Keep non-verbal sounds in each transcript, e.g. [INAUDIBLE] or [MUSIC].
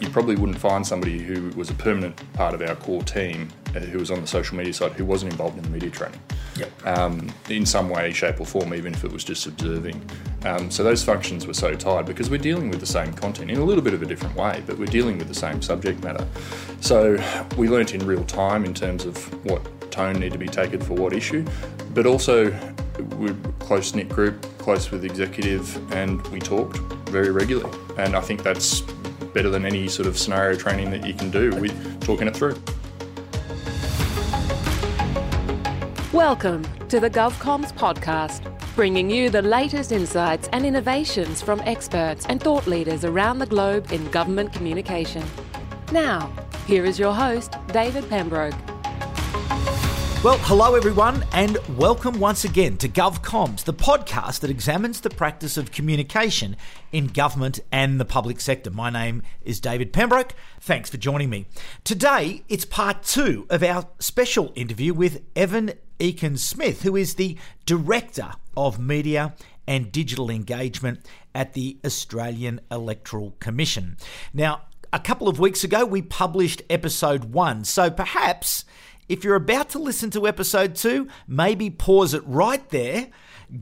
you probably wouldn't find somebody who was a permanent part of our core team uh, who was on the social media side who wasn't involved in the media training. Yep. Um, in some way, shape, or form, even if it was just observing. Um, so those functions were so tied because we're dealing with the same content in a little bit of a different way, but we're dealing with the same subject matter. So we learnt in real time in terms of what tone need to be taken for what issue, but also we're close knit group, close with executive, and we talked very regularly. And I think that's better than any sort of scenario training that you can do with talking it through. Welcome to the GovComms podcast, bringing you the latest insights and innovations from experts and thought leaders around the globe in government communication. Now, here is your host, David Pembroke. Well, hello everyone, and welcome once again to GovComms, the podcast that examines the practice of communication in government and the public sector. My name is David Pembroke. Thanks for joining me. Today, it's part two of our special interview with Evan Ekin-Smyth, who is the Director of Media and Digital Engagement at the Australian Electoral Commission. Now, a couple of weeks ago, we published episode one, so perhaps if you're about to listen to episode two, maybe pause it right there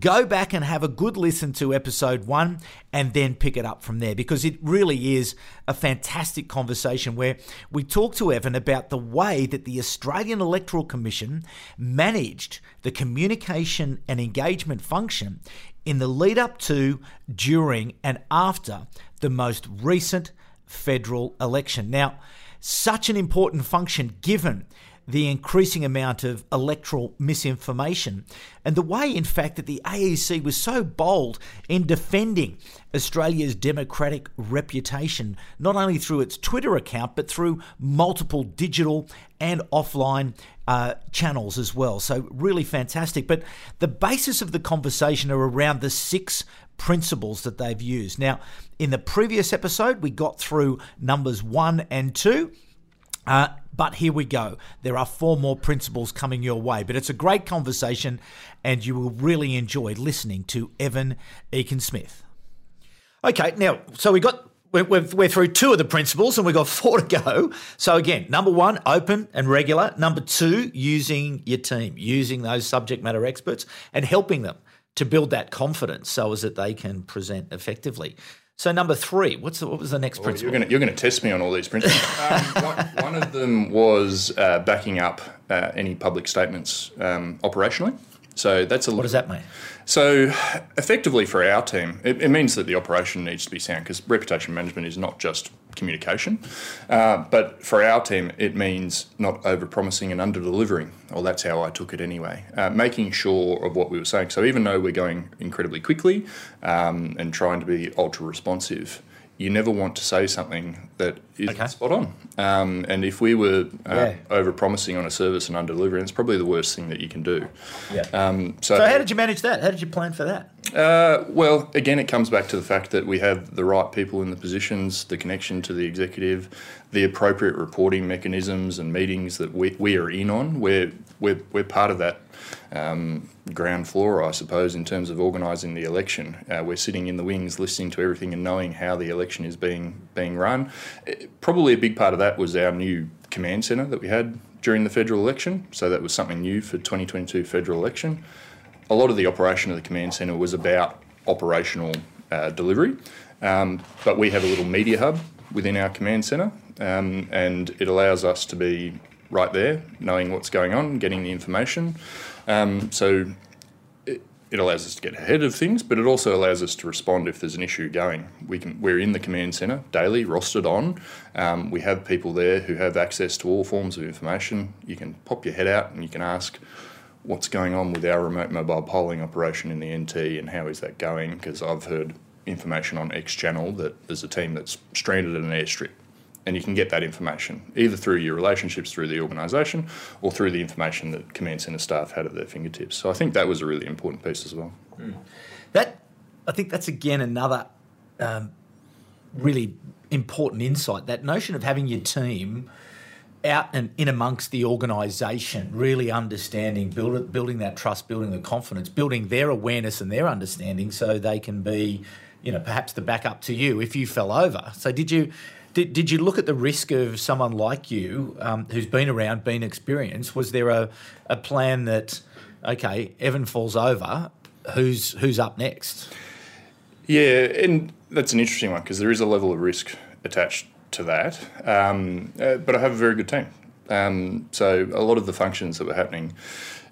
go back and have a good listen to episode one and then pick it up from there because it really is a fantastic conversation where we talk to Evan about the way that the Australian Electoral Commission managed the communication and engagement function in the lead up to, during, and after the most recent federal election. Now, such an important function given the increasing amount of electoral misinformation and the way, in fact, that the AEC was so bold in defending Australia's democratic reputation, not only through its Twitter account, but through multiple digital and offline uh, channels as well. So, really fantastic. But the basis of the conversation are around the six principles that they've used. Now, in the previous episode, we got through numbers one and two. Uh, but here we go. There are four more principles coming your way. But it's a great conversation, and you will really enjoy listening to Evan Ekin-Smyth. Okay, now, so we got we're, we're, through two of the principles and we've got [LAUGHS] four to go. So, again, number one, open and regular. Number two, using your team, using those subject matter experts and helping them to build that confidence so as that they can present effectively. So number three, what's the, what was the next principle? You're going to test me on all these principles. [LAUGHS] um, one, one, of them was uh, backing up uh, any public statements um, operationally. So that's a lot. what does that mean? So, effectively for our team, it, it means that the operation needs to be sound because reputation management is not just communication. Uh, but for our team, it means not over promising and under delivering. Well, that's how I took it anyway. Uh, making sure of what we were saying. So, even though we're going incredibly quickly um, and trying to be ultra responsive, you never want to say something that is okay. spot on. Um, and if we were uh, yeah. over promising on a service and under delivering, it's probably the worst thing that you can do. Yeah. Um, so, so, how did you manage that? How did you plan for that? Uh, well, again, it comes back to the fact that we have the right people in the positions, the connection to the executive, the appropriate reporting mechanisms and meetings that we, we are in on. We're, we're, we're part of that um, ground floor, I suppose, in terms of organising the election. Uh, we're sitting in the wings, listening to everything and knowing how the election is being being run. It, uh, probably a big part of that was our new command centre that we had during the federal election. So that was something new for 2022 federal election. A lot of the operation of the command centre was about operational uh, delivery, um, but we have a little media hub within our command centre, um, and it allows us to be right there, knowing what's going on, getting the information. Um, so it, it, allows us to get ahead of things, but it also allows us to respond if there's an issue going. We can we're in the command centre daily, rostered on. Um, we have people there who have access to all forms of information. You can pop your head out and you can ask what's going on with our remote mobile polling operation in the NT and how is that going? Because I've heard information on X channel that there's a team that's stranded at an airstrip and you can get that information either through your relationships through the organisation or through the information that command centre staff had at their fingertips. So I think that was a really important piece as well. Mm. That I think that's again another um, really important insight. That notion of having your team out and in amongst the organisation, really understanding, build, building that trust, building the confidence, building their awareness and their understanding, so they can be, you know, perhaps the backup to you if you fell over. So did you? Did, did you look at the risk of someone like you um, who's been around, been experienced? Was there a, a plan that, okay, Evan falls over, who's who's up next? Yeah, and that's an interesting one because there is a level of risk attached to that. Um, uh, but I have a very good team. Um, so a lot of the functions that were happening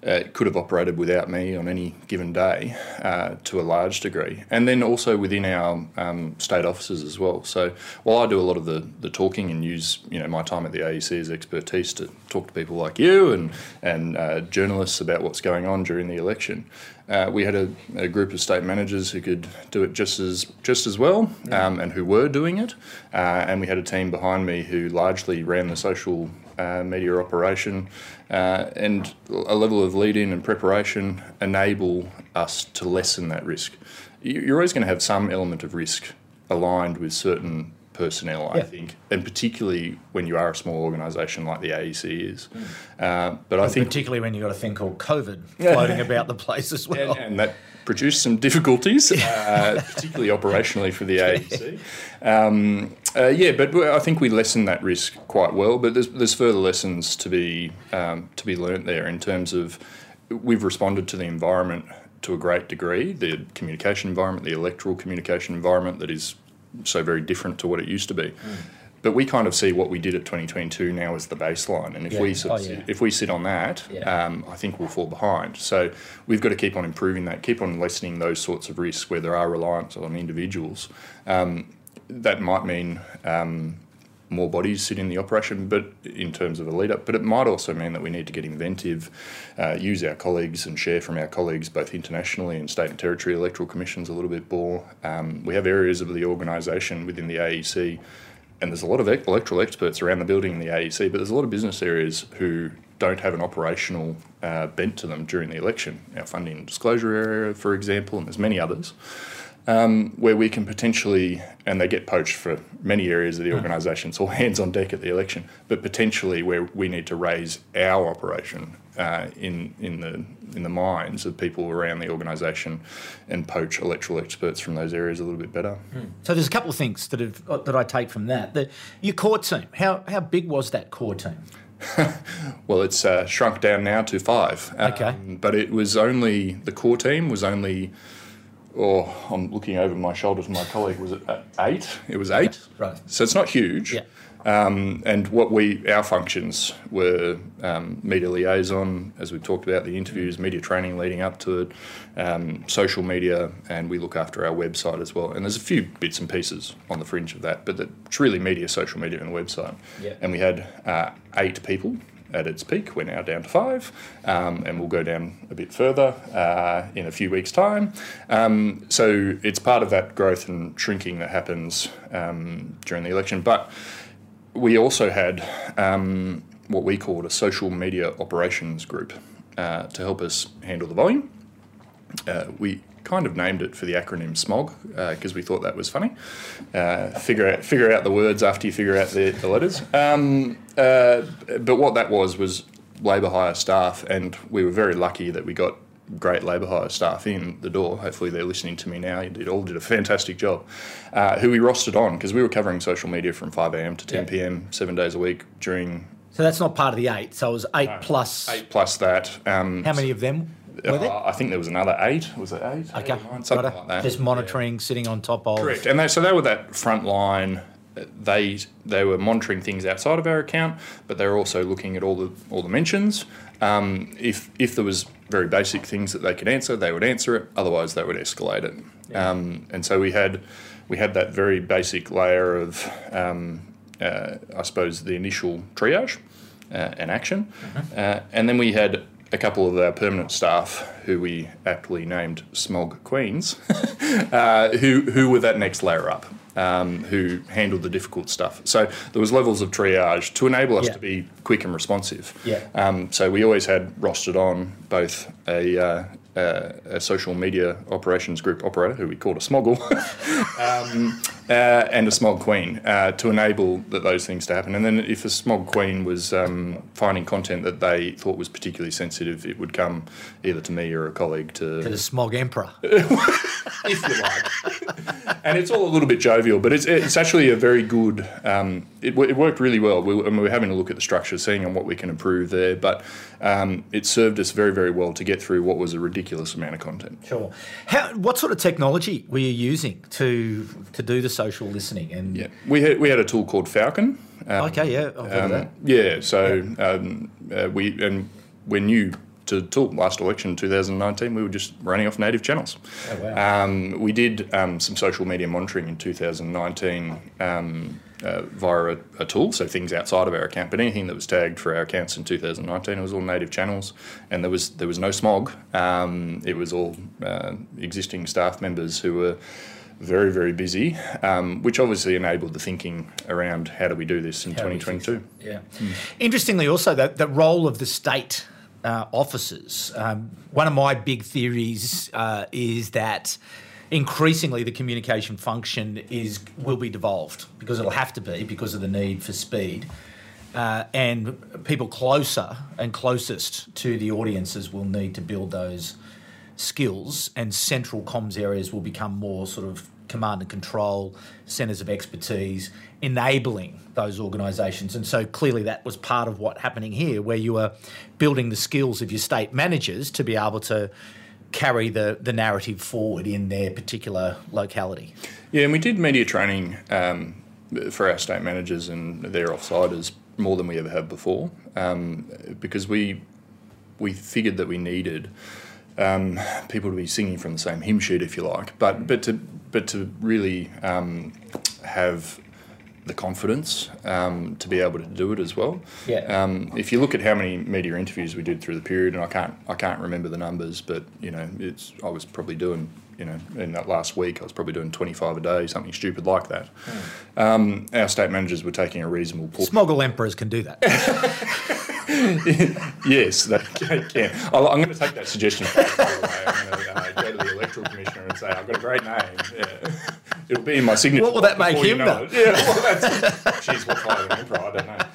uh, could have operated without me on any given day uh, to a large degree. And then also within our um, state offices as well. So while I do a lot of the, the talking and use you know my time at the AEC as expertise to talk to people like you and, and uh, journalists about what's going on during the election, uh, we had a, a, group of state managers who could do it just as just as well, um, and who were doing it. Uh, and we had a team behind me who largely ran the social uh, media operation, uh, and a level of lead in and preparation enable us to lessen that risk. You're always going to have some element of risk aligned with certain personnel, I yeah. think, and particularly when you are a small organisation like the AEC is. Mm. Uh, but I think particularly when you've got a thing called COVID [LAUGHS] floating about the place as well, and, and that produced some difficulties, [LAUGHS] uh, particularly operationally for the [LAUGHS] AEC. Um, uh, yeah, but I think we lessened that risk quite well. But there's, there's further lessons to be um, to be learnt there in terms of we've responded to the environment to a great degree, the communication environment, the electoral communication environment that is so very different to what it used to be. Mm. But we kind of see what we did at 2022 now as the baseline, and if yeah. we sort of oh, yeah. if we sit on that, yeah. um, I think we'll fall behind. So we've got to keep on improving that, keep on lessening those sorts of risks where there are reliance on individuals. Um, that might mean um, more bodies sit in the operation, but in terms of a lead up, but it might also mean that we need to get inventive, uh, use our colleagues and share from our colleagues both internationally and state and territory electoral commissions a little bit more. Um, we have areas of the organisation within the AEC, and there's a lot of electoral experts around the building in the AEC, but there's a lot of business areas who don't have an operational uh, bent to them during the election. Our funding disclosure area, for example, and there's many others um, where we can potentially, and they get poached for many areas of the organisation, it's all [LAUGHS] hands on deck at the election, but potentially where we need to raise our operation uh, in in the in the minds of people around the organisation and poach electoral experts from those areas a little bit better. Mm. So there's a couple of things that have that I take from that. The, your core team, how how big was that core team? [LAUGHS] well, it's uh, shrunk down now to five. Okay, um, but it was only the core team was only or I'm looking over my shoulder to my colleague, was it eight? It was eight. Right. So it's not huge. Yeah. Um, and what we our functions were um, media liaison, as we talked about the interviews, media training leading up to it, um, social media, and we look after our website as well. And there's a few bits and pieces on the fringe of that, but it's really media, social media, and the website. Yeah. And we had uh, eight people at its peak. We're now down to five, um, and we'll go down a bit further uh, in a few weeks' time. Um, so it's part of that growth and shrinking that happens um, during the election. But we also had um, what we called a social media operations group uh, to help us handle the volume. Uh, we kind of named it for the acronym SMOG because uh, we thought that was funny. Uh, figure out figure out the words after you figure out the, the letters. Um, uh, but what that was was labour hire staff, and we were very lucky that we got great labour hire staff in the door. Hopefully, they're listening to me now. You did all did a fantastic job. Uh, who we rostered on because we were covering social media from 5 a.m. to 10 yeah. p.m. seven days a week during. So that's not part of the eight. So it was eight no, plus. Eight plus that. Um, How many of them uh, I think there was another eight. Was it eight? Okay, eight nine, something like that. Just monitoring, yeah. sitting on top of. Correct, and they, so they were that front line. They they were monitoring things outside of our account, but they were also looking at all the all the mentions. Um, if if there was very basic things that they could answer, they would answer it. Otherwise, they would escalate it. Yeah. Um, and so we had we had that very basic layer of, um, uh, I suppose, the initial triage uh, and action, mm-hmm. uh, and then we had a couple of our permanent staff, who we aptly named Smog Queens, [LAUGHS] uh, who who were that next layer up, um, who handled the difficult stuff. So there was levels of triage to enable us yeah. to be quick and responsive. Yeah. Um, so we always had rostered on both a uh, uh, a social media operations group operator, who we called a smoggle, [LAUGHS] um, uh, and a smog queen uh, to enable that those things to happen. And then if a smog queen was um, finding content that they thought was particularly sensitive, it would come either to me or a colleague to, To the smog emperor. [LAUGHS] if you like. [LAUGHS] and it's all a little bit jovial, but it's, it's actually a very good. Um, it, wo- it worked really well. We, and we were having a look at the structure, seeing on what we can improve there. But um, it served us very, very well to get through what was a ridiculous amount of content. Sure. How, what sort of technology were you using to to do the social listening? And Yeah, we had we had a tool called Falcon. Um, okay, yeah, I've heard Um, that. yeah, so Um, uh, we and we're new to tool. Last election, 2019, we were just running off native channels. Oh, wow. Um, we did um, some social media monitoring in 2019 um, uh, via a, a tool, so things outside of our account. But anything that was tagged for our accounts in 2019, it was all native channels, and there was there was no smog. Um, it was all uh, existing staff members who were very very busy, um, which obviously enabled the thinking around how do we do this in How do we fix 2022. Yeah. Interestingly, also the, the role of the state uh, officers. Um, one of my big theories uh, is that increasingly the communication function is will be devolved because it'll have to be because of the need for speed. Uh, and people closer and closest to the audiences will need to build those skills, and central comms areas will become more sort of command and control centres of expertise, enabling those organisations. And so clearly that was part of what happening here, where you were building the skills of your state managers to be able to carry the, the narrative forward in their particular locality. Yeah, and we did media training um, for our state managers and their offsiders more than we ever have before, um, because we we figured that we needed um, people to be singing from the same hymn sheet, if you like, but but to but to really um, have the confidence um, to be able to do it as well. Yeah. Um, if you look at how many media interviews we did through the period, and I can't I can't remember the numbers, but you know, it's I was probably doing you know in that last week I was probably doing twenty five a day, something stupid like that. Um, our state managers were taking a reasonable portion. Smoggle emperors can do that. [LAUGHS] yes, they can. [LAUGHS] I'll, I'm going to take that suggestion. [LAUGHS] and say I've got a great name. Yeah. It'll be in my signature. What will that make before you him, know. Yeah, well, that's, geez, what kind of an emperor? I don't know.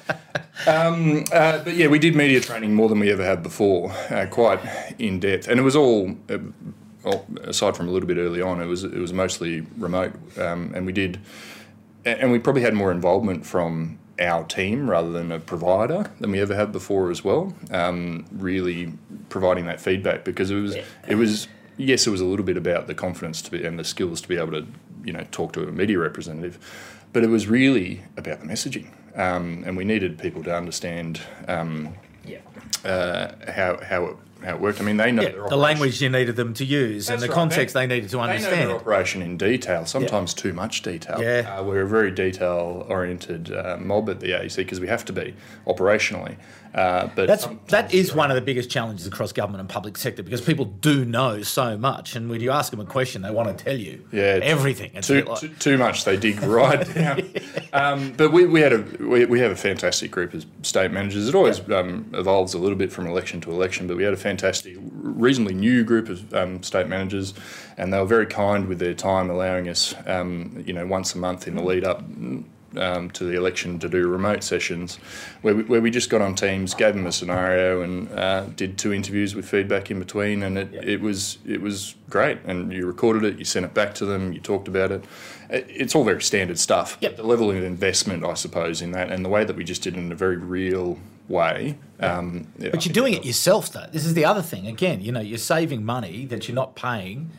Um, uh, but yeah, we did media training more than we ever had before, uh, quite in depth, and it was all. Uh, well, aside from a little bit early on, it was it was mostly remote, um, and we did, and we probably had more involvement from our team rather than a provider than we ever had before as well. Um, really providing that feedback because it was it was yes, it was a little bit about the confidence to be and the skills to be able to you know talk to a media representative, but it was really about the messaging, um, and we needed people to understand um, yeah. uh, how how it how it worked. I mean, they know Yeah, their the language you needed them to use and the right. context They- they, needed to understand. They know their understand. operation in detail, sometimes too much detail. Yeah. Uh, we're a very detail oriented uh, mob at the AEC because we have to be operationally. Uh, but That's that is one of the biggest challenges across government and public sector because people do know so much, and when you ask them a question, they want to tell you Yeah, everything. It's too, like- too, too much. They dig right [LAUGHS] down. Um, but we, we had a we, we have a fantastic group of state managers. It always um, evolves a little bit from election to election, but we had a fantastic, reasonably new group of um, state managers, and they were very kind with their time, allowing us, um, you know, once a month in the lead up. Um, to the election to do remote sessions where we, where we just got on teams, gave them a scenario, and uh, did two interviews with feedback in between, and it, it was it was great. And you recorded it, you sent it back to them, you talked about it. It- It's all very standard stuff. Yep. The level of investment, I suppose, in that, and the way that we just did it in a very real way. Um, yeah, But you're doing it it yourself, though. This is the other thing. Again, you know, you're saving money that you're not paying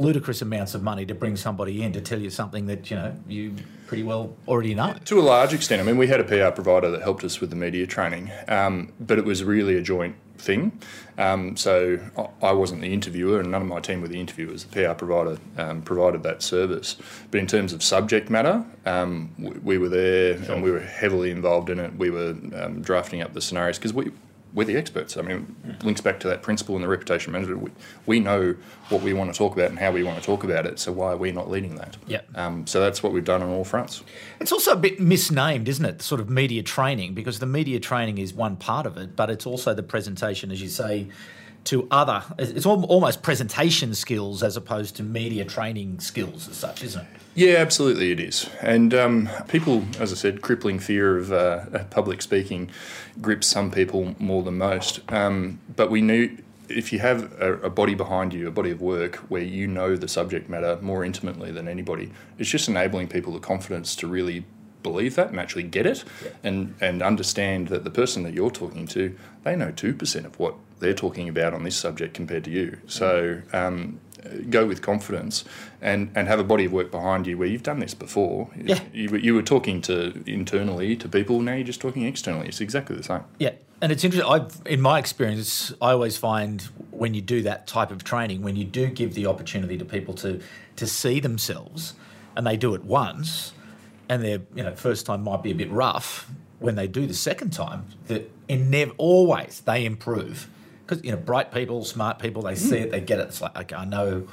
ludicrous amounts of money to bring somebody in to tell you something that you know you pretty well already know. To a large extent, I mean, we had a PR provider that helped us with the media training, um, but it was really a joint thing. Um, so I- wasn't the interviewer, and none of my team were the interviewers. The PR provider um, provided that service. But in terms of subject matter, um, we, we were there and we were heavily involved in it. We were um, drafting up the scenarios because we. We're the experts. I mean, it links back to that principle in the reputation management. We, we know what we want to talk about and how we want to talk about it. So why are we not leading that? Yep. Um, so that's what we've done on all fronts. It's also a bit misnamed, isn't it? Sort of media training, because the media training is one part of it, but it's also the presentation, as you say, to other. It's almost presentation skills as opposed to media training skills as such, isn't it? Yeah, absolutely, it is. And um, people, as I said, crippling fear of uh, public speaking grips some people more than most. Um, but we knew if you have a, a, body behind you, a body of work where you know the subject matter more intimately than anybody, it's just enabling people the confidence to really believe that and actually get it yeah. and, and understand that the person that you're talking to, they know 2% of what they're talking about on this subject compared to you. So um, go with confidence and, and have a body of work behind you where you've done this before. Yeah. You, you were talking to internally to people, now you're just talking externally. It's exactly the same. Yeah. And it's interesting. I've, in my experience, I always find when you do that type of training, when you do give the opportunity to people to to see themselves, and they do it once, and their you know first time might be a bit rough. When they do the second time, that in never always they improve because you know bright people, smart people, they see it, they get it. It's like okay, I know.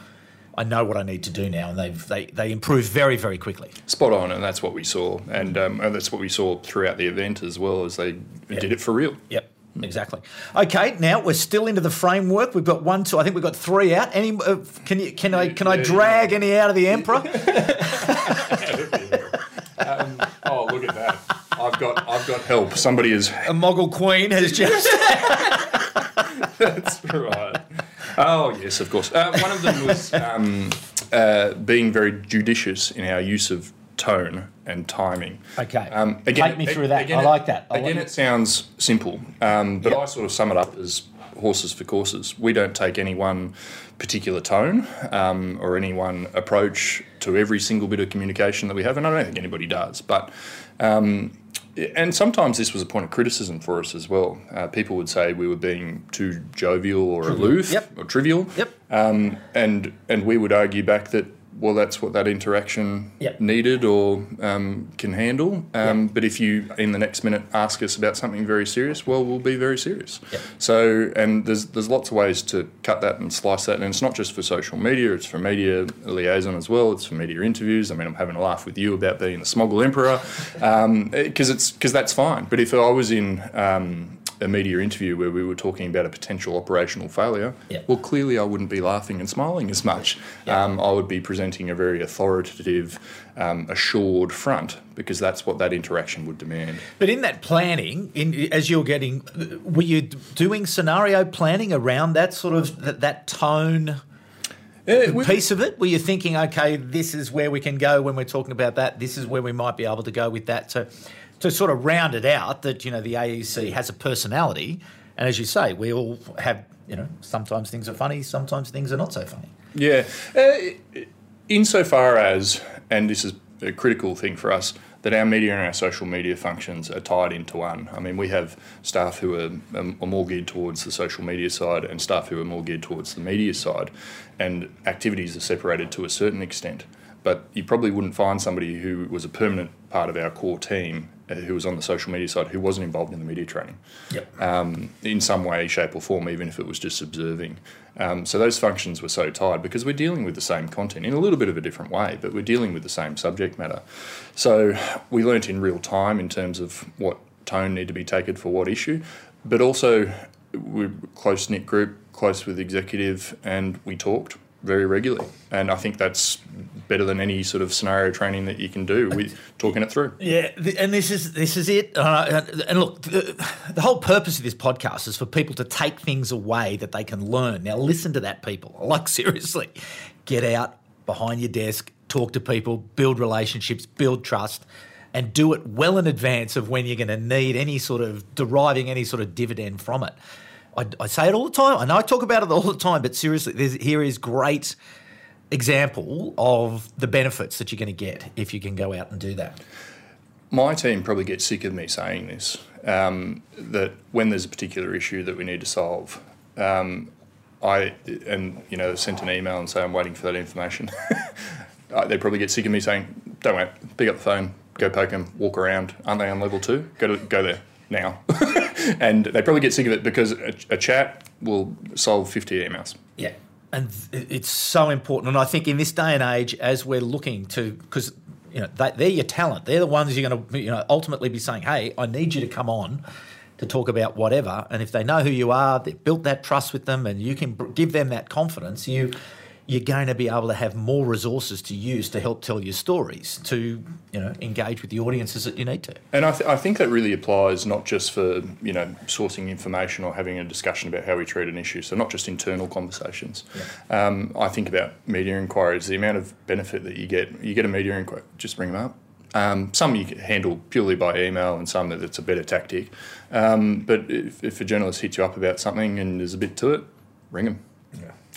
I know what I need to do now, and they they they improve very very quickly. Spot on, and that's what we saw, and, um, and that's what we saw throughout the event as well as they yep. did it for real. Yep. Exactly. Okay, now we're still into the framework. We've got one, two. I think we've got three out. Any? Uh, can you? Can I? Can I drag any out of the emperor? [LAUGHS] um, oh, look at that! I've got I've got help. Somebody is a Moggle Queen has just. [LAUGHS] [LAUGHS] That's right. Oh yes, of course. Uh, one of them was um, uh, being very judicious in our use of tone and timing. Okay. Um, again, Take me through that. Again, I like that. I again, like it sounds simple, um, but yep. I sort of sum it up as horses for courses. We don't take any one particular tone um, or any one approach to every single bit of communication that we have, and I don't think anybody does. But um, and sometimes this was a point of criticism for us as well. Uh, people would say we were being too jovial or aloof yep. or trivial. Yep. Um, and and we would argue back that well, that's what that interaction yep. needed or um, can handle. Um, yep. But if you, in the next minute, ask us about something very serious, well, we'll be very serious. Yep. So, and there's there's lots of ways to cut that and slice that, and it's not just for social media; it's for media liaison as well. It's for media interviews. I mean, I'm having a laugh with you about being the smoggle emperor, because um, it's because that's fine. But if I was in um, a media interview where we were talking about a potential operational failure, yeah. well, clearly I wouldn't be laughing and smiling as much. Yeah. Um, I would be presenting a very authoritative, um, assured front because that's what that interaction would demand. But in that planning, in, as you're getting, were you doing scenario planning around that sort of that, that tone? Uh, piece of it? Were you thinking, okay, this is where we can go when we're talking about that? This is where we might be able to go with that. So, to sort of round it out that you know the AEC has a personality, and as you say, we all have you know sometimes things are funny, sometimes things are not so funny. Yeah, uh, insofar as, and this is a critical thing for us, that our media and our social media functions are tied into one. I mean, we have staff who are, um, are, more geared towards the social media side and staff who are more geared towards the media side, and activities are separated to a certain extent. But you probably wouldn't find somebody who was a permanent part of our core team who was on the social media side who wasn't involved in the media training yep. um, in some way, shape, or form, even if it was just observing. Um, so those functions were so tied because we're dealing with the same content in a little bit of a different way, but we're dealing with the same subject matter. So we learnt in real time in terms of what tone need to be taken for what issue, but also we're close knit group, close with executive, and we talked very regularly. And I think that's better than any sort of scenario training that you can do with talking it through. Yeah, and this is this is it. Uh, and look, the, the, whole purpose of this podcast is for people to take things away that they can learn. Now, listen to that, people. [LAUGHS] Like seriously, get out behind your desk, talk to people, build relationships, build trust. And do it well in advance of when you're going to need any sort of deriving any sort of dividend from it. I, I say it all the time. I know I talk about it all the time, but seriously, here is great example of the benefits that you're going to get if you can go out and do that. My team probably gets sick of me saying this. Um, that when there's a particular issue that we need to solve, um, I and you know sent an email and say I'm waiting for that information. [LAUGHS] they probably get sick of me saying, "Don't wait, pick up the phone, go poke them, walk around. Aren't they on level two? Go to go there now." [LAUGHS] and they probably get sick of it because a, a chat will solve 50 emails. Yeah. And it's so important. And I think in this day and age, as we're looking to, because you know, they, they're your talent. They're the ones you're going to, you know, ultimately be saying, "Hey, I need you to come on to talk about whatever. And if they know who you are, they've built that trust with them, and you can give them that confidence, you you're going to be able to have more resources to use to help tell your stories, to you know engage with the audiences that you need to. And I, th- I think that really applies not just for you know sourcing information or having a discussion about how we treat an issue. So not just internal conversations. Yeah. Um, I think about media inquiries. The amount of benefit that you get. You get a media inquiry. Just bring them up. Um, some you can handle purely by email, and some that it's a better tactic. Um, but if, if a journalist hits you up about something and there's a bit to it, ring them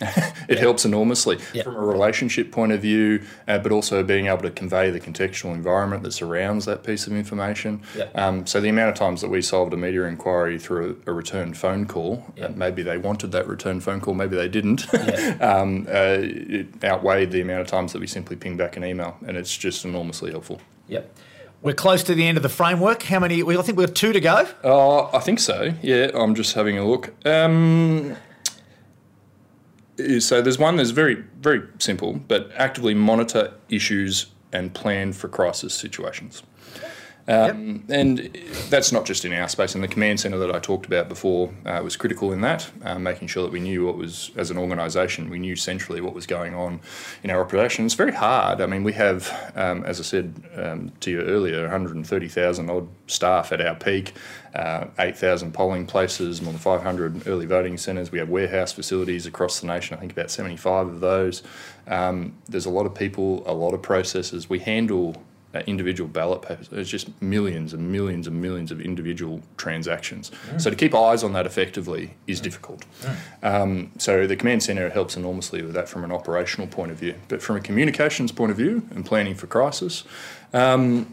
it yeah. helps enormously yeah. from a relationship point of view, uh, but also being able to convey the contextual environment that surrounds that piece of information. Yeah. Um, so the amount of times that we solved a media inquiry through a, a return phone call, uh, maybe they wanted that return phone call, maybe they didn't, [LAUGHS] um, uh, it outweighed the amount of times that we simply ping back an email, and it's just enormously helpful. Yep. We're close to the end of the framework. How many? I think we've got two to go. Uh, I think so. Yeah, I'm just having a look. Um, so there's one that's very very simple, but actively monitor issues and plan for crisis situations. Um, yep. And that's not just in our space. In the command centre that I talked about before uh, was critical in that, uh, making sure that we knew what was, as an organisation, we knew centrally what was going on in our operation. It's very hard. I mean, we have, um, as I said um, to you earlier, 130,000 odd staff at our peak, uh, 8,000 polling places, more than 500 early voting centres. We have warehouse facilities across the nation, I think about 75 of those. Um, there's a lot of people, a lot of processes. We handle individual ballot papers. There's just millions and millions and millions of individual transactions. Mm. So to keep eyes on that effectively is mm. difficult. Mm. Um, so the command centre helps enormously with that from an operational point of view. But from a communications point of view and planning for crisis, um,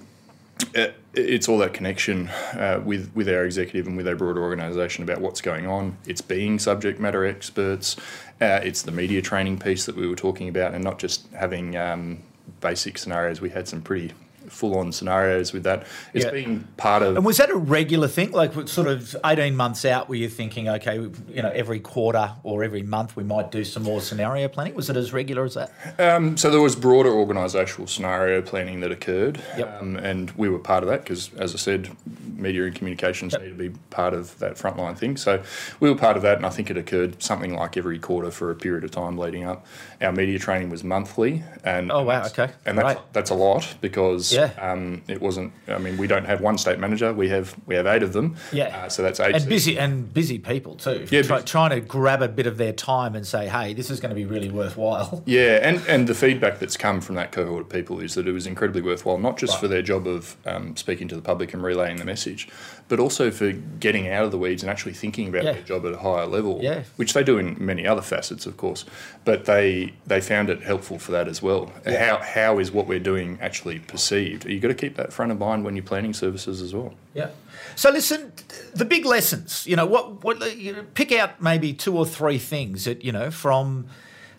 it, it's all that connection uh, with with our executive and with our broader organisation about what's going on. It's being subject matter experts. Uh, it's the media training piece that we were talking about, and not just having um, basic scenarios. We had some pretty full on scenarios with that. It's yeah. been part of. And was that a regular thing? Like sort of 18 months out, were you thinking, okay, you know, every quarter or every month we might do some more scenario planning? Was it as regular as that? Um, so there was broader organisational scenario planning that occurred. Yep. Um, and we were part of that because, as I said, media and communications yep. need to be part of that frontline thing. So we were part of that, and I think it occurred something like every quarter for a period of time leading up. Our media training was monthly. and Oh, wow, okay. And that's, right. that's a lot because yeah. Um, it wasn't. I mean, we don't have one state manager. We have we have eight of them. Yeah. Uh, so that's eight. And busy and busy people too. Yeah. Try, trying to grab a bit of their time and say, hey, this is going to be really worthwhile. [LAUGHS] Yeah, and and the feedback that's come from that cohort of people is that it was incredibly worthwhile, not just right. for their job of um, speaking to the public and relaying the message, but also for getting out of the weeds and actually thinking about yeah. their job at a higher level. Yeah. Which they do in many other facets, of course, but they they found it helpful for that as well. Yeah. How how is what we're doing actually perceived? You've got to keep that front of mind when you're planning services as well. Yeah. So listen, the big lessons. You know, what what you know, pick out maybe two or three things that you know from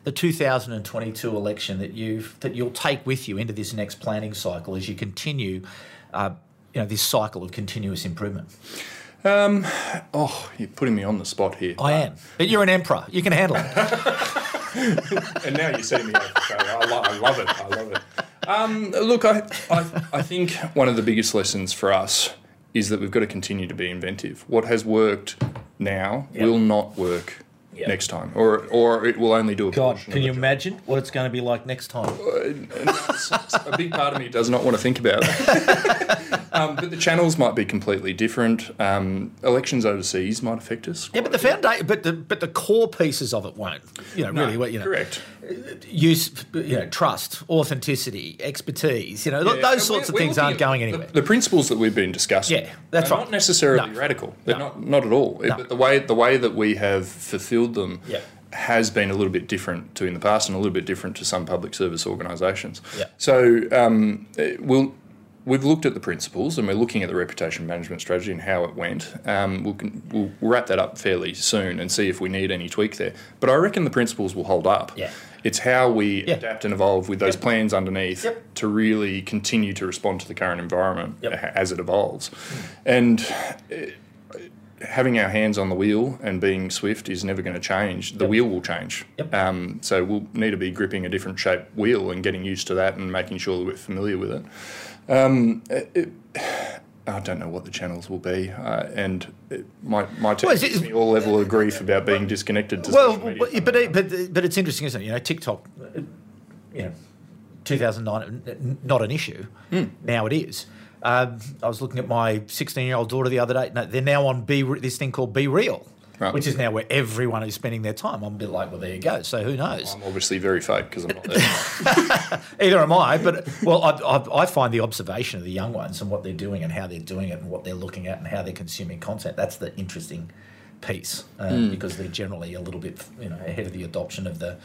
the 2022 election that you that you'll take with you into this next planning cycle as you continue, uh, you know, this cycle of continuous improvement. Um, oh, you're putting me on the spot here. I am. But you're an emperor. You can handle it. [LAUGHS] [LAUGHS] and now you're setting me up. I, lo- I love it. I love it. Um, look, I, I, I think one of the biggest lessons for us is that we've got to continue to be inventive. What has worked now yep. will not work yep. next time, or or it will only do a God, can you imagine what it's going to be like next time? Uh, [LAUGHS] a big part of me does not want to think about it. [LAUGHS] um, but the channels might be completely different. Um, elections overseas might affect us. Yeah, but the foundation, but the but the core pieces of it won't. You know, no, really, what you know, correct. Use, you know, trust, authenticity, expertise. You know, yeah. those sorts of things aren't going anywhere. The, the, principles that we've been discussing, yeah, that's right. Not necessarily no. radical. They're no. not not at all. But the way the way that we have fulfilled them. Yeah has been a little bit different to in the past and a little bit different to some public service organisations. Yeah. So um, we'll, we've looked at the principles and we're looking at the reputation management strategy and how it went. Um, we'll, we'll, wrap that up fairly soon and see if we need any tweak there. But I reckon the principles will hold up. Yeah. It's how we yeah. adapt and evolve with those yep. plans underneath yep. to really continue to respond to the current environment yep. as it evolves. Mm. And uh, having our hands on the wheel and being swift is never going to change. The yep. wheel will change. Yep. Um, so we'll need to be gripping a different shaped wheel and getting used to that and making sure that we're familiar with it. Um, it [SIGHS] I don't know what the channels will be, uh, and it, my my team Well, gives it- me all level of grief about being disconnected to Well, social media. but but, it- but but it's interesting, isn't it? You know, TikTok, uh, you know, 2009, not an issue. Hmm. Now it is. Um, I was looking at my 16 year old daughter the other day. No, they're now on Be Re- this thing called Be Real, Right. which is now where everyone is spending their time. I'm a bit like, well, there you go. So who knows? I'm obviously very fake because I'm not there. [LAUGHS] Either am I, but well, I, I, I find the observation of the young ones and what they're doing and how they're doing it and what they're looking at and how they're consuming content. That's the interesting piece uh, because they're generally a little bit, you know, ahead of the adoption of the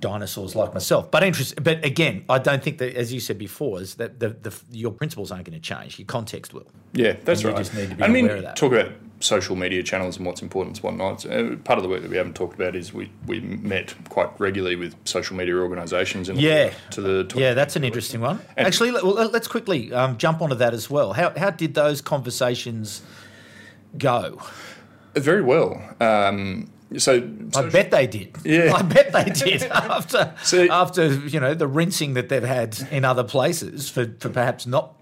dinosaurs like myself. But interest, but again, I don't think that, as you said before, is that the, the your principles aren't going to change. Your context will. Yeah, that's And you right. just need to be I mean, aware of that. talk about social media channels and what's important and whatnot. Uh, part of the work that we haven't talked about is we, we met quite regularly with social media organisations and Yeah. to the to Yeah, that's an interesting one. And- Actually, let's quickly um, jump onto that as well. How how did those conversations go? very well. Um, so I bet they did. Yeah. [LAUGHS] I bet they did [LAUGHS] after So- after you know the rinsing that they've had in other places for, for perhaps not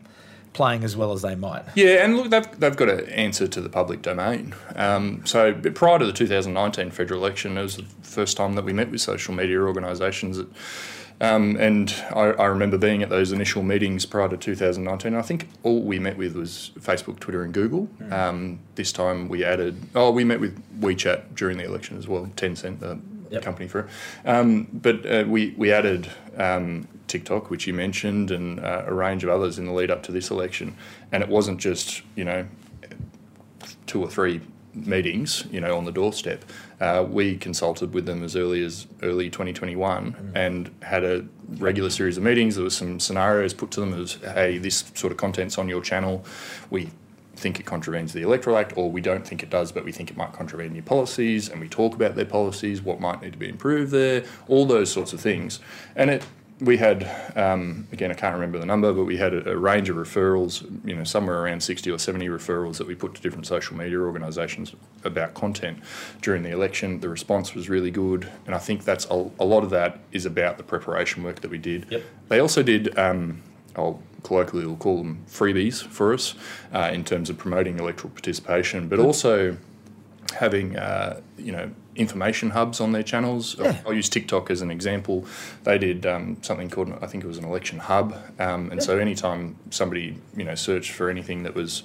playing as well as they might. Yeah, and look, they've, they've got an answer to the public domain. Um, so prior to the 2019 federal election, it was the first time that we met with social media organisations. that- Um, and I, I remember being at those initial meetings prior to 2019. I think all we met with was Facebook, Twitter, and Google. Um, this time we added, oh, we met with WeChat during the election as well, Tencent, the Yep. company for it. Um, but uh, we, we added um, TikTok, which you mentioned, and uh, a range of others in the lead up to this election. And it wasn't just, you know, two or three meetings, you know, on the doorstep. Uh, we consulted with them as early as early 2021 and had a regular series of meetings. There was some scenarios put to them as, hey, this sort of content's on your channel. We think it contravenes the Electoral Act, or we don't think it does, but we think it might contravene your policies, and we talk about their policies, what might need to be improved there, all those sorts of things. And it, we had, um, again, I can't remember the number, but we had a, a range of referrals, you know, somewhere around 60 or 70 referrals that we put to different social media organisations about content during the election. The response was really good, and I think that's a, a lot of that is about the preparation work that we did. Yep. They also did, um, I'll colloquially will call them freebies for us uh, in terms of promoting electoral participation, but also having uh, you know information hubs on their channels. Yeah. I'll use TikTok as an example. They did um, something called I think it was an election hub, um, and so anytime somebody you know searched for anything that was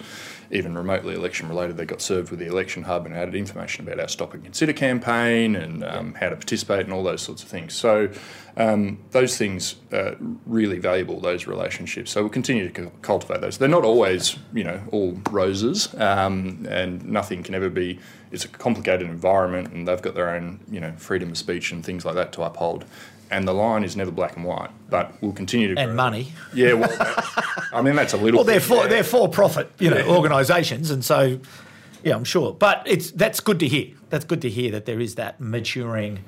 even remotely election related, they got served with the election hub and added information about our Stop and Consider campaign and um, how to participate and all those sorts of things. So um, those things are really valuable. Those relationships. So we'll continue to cu- cultivate those. They're not always you know all roses, um, and nothing can ever be. It's a complicated environment, and they've got their own you know freedom of speech and things like that to uphold. And the line is never black and white, but we'll continue to And grow. money. Yeah, well, that, I mean that's a little. Well, they're for yeah. they're for profit, you know, organisations, and so yeah, I'm sure. But it's that's good to hear. That's good to hear that there is that maturing,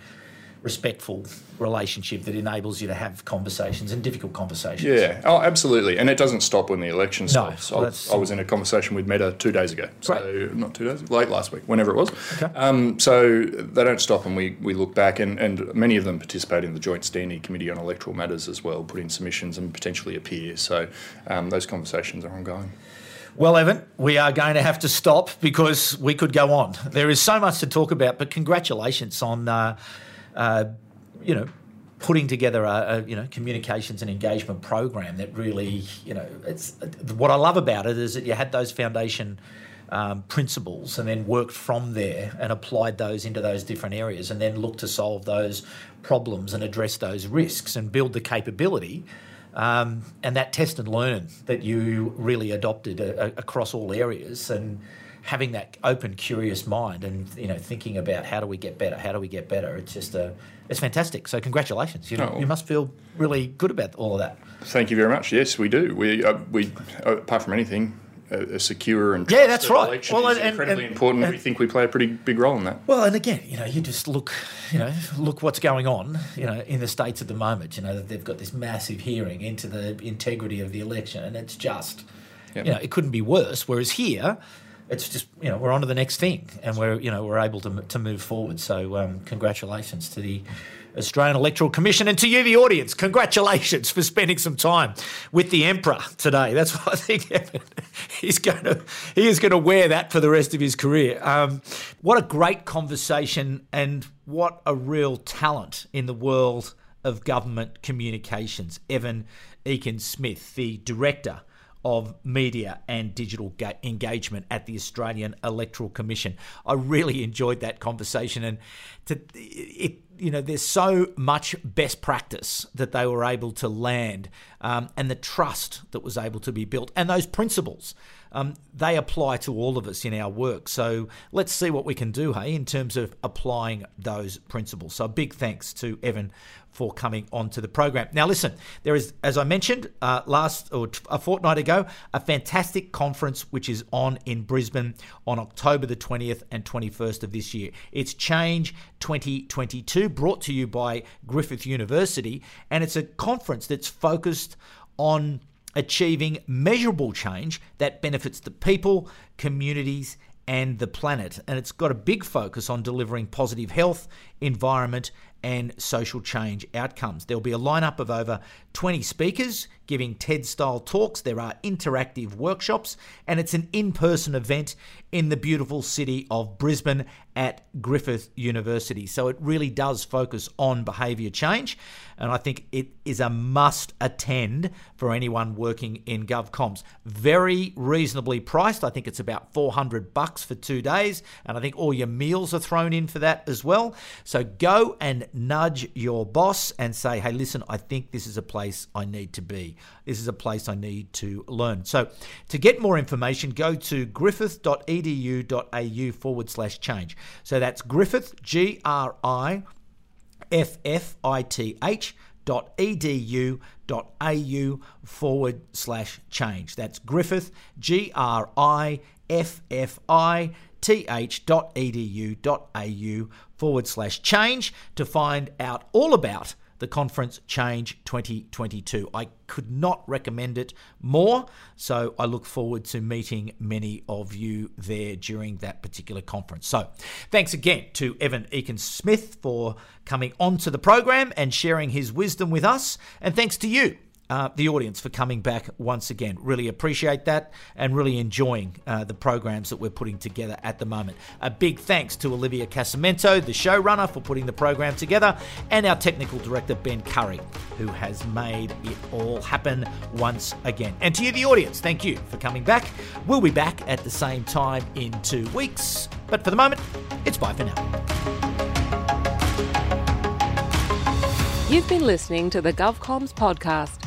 respectful relationship that enables you to have conversations and difficult conversations. Yeah, oh, absolutely. And it doesn't stop when the election stops. well, I, I was in a conversation with Meta two days ago. So, Right. not two days, late last week, whenever it was. Okay. Um, so, they don't stop and we, we look back, and, and many of them participate in the Joint Standing Committee on Electoral Matters as well, put in submissions and potentially appear. So, um, those conversations are ongoing. Well, Evan, we are going to have to stop because we could go on. There is so much to talk about, but congratulations on, uh, uh, you know, putting together a, a you know communications and engagement program that really, you know, it's what I love about it is that you had those foundation. Um, principles and then worked from there and applied those into those different areas and then looked to solve those problems and address those risks and build the capability um, and that test and learn that you really adopted a, a, across all areas and having that open curious mind and you know thinking about how do we get better how do we get better it's just a it's fantastic so congratulations you know Oh. you must feel really good about all of that Thank you very much. Yes, we do. We, uh, we uh, apart from anything, a, secure and Yeah, that's right. election Well, is and- incredibly and- important. and- we think we play a pretty big role in that. well and again you know you just look you know look what's going on you know in the states at the moment you know they've got this massive hearing into the integrity of the election and it's just Yep. you know it couldn't be worse whereas here it's just you know we're on to the next thing, and we're you know we're able to to move forward. So um, congratulations to the Australian Electoral Commission and to you, the audience. Congratulations for spending some time with the Emperor today. That's what I think he's going to he is going to wear that for the rest of his career. Um, what a great conversation and what a real talent in the world of government communications. Evan Ekin-Smyth, the director of media and digital ga- engagement at the Australian Electoral Commission. I really enjoyed that conversation, and to, it, you know, there's so much best practice that they were able to land, um, and the trust that was able to be built, and those principles. Um, they apply to all of us in our work. So let's see what we can do, hey, in terms of applying those principles. So big thanks to Evan for coming onto the program. Now, listen, there is, as I mentioned uh, last or a fortnight ago, a fantastic conference which is on in Brisbane on October the 20th and 21st of this year. It's Change 2022, brought to you by Griffith University, and it's a conference that's focused on achieving measurable change that benefits the people, communities, and the planet. And it's got a big focus on delivering positive health, environment, and social change outcomes. There'll be a lineup of over 20 speakers giving TED style talks. There are interactive workshops, and it's an in person event in the beautiful city of Brisbane at Griffith University. So it really does focus on behaviour change, and I think it is a must attend for anyone working in GovComms. Very reasonably priced. I think it's about 400 bucks for two days, and I think all your meals are thrown in for that as well. So go and nudge your boss and say, hey, listen, I think this is a place I need to be. This is a place I need to learn. So to get more information, go to griffith.edu.au forward slash change. So that's Griffith, G R I F F I T H dot edu.au forward slash change. That's Griffith, G R I F F I th.edu.au forward slash change to find out all about the conference Change 2022. I could not recommend it more, so I look forward to meeting many of you there during that particular conference. So, thanks again to Evan Ekin-Smyth for coming onto the program and sharing his wisdom with us, and thanks to you uh, the audience for coming back once again. Really appreciate that and really enjoying uh, the programs that we're putting together at the moment. A big thanks to Olivia Casamento, the showrunner, for putting the program together, and our technical director, Ben Curry, who has made it all happen once again. And to you, the audience, thank you for coming back. We'll be back at the same time in two weeks. But for the moment, it's bye for now. You've been listening to the GovComms podcast.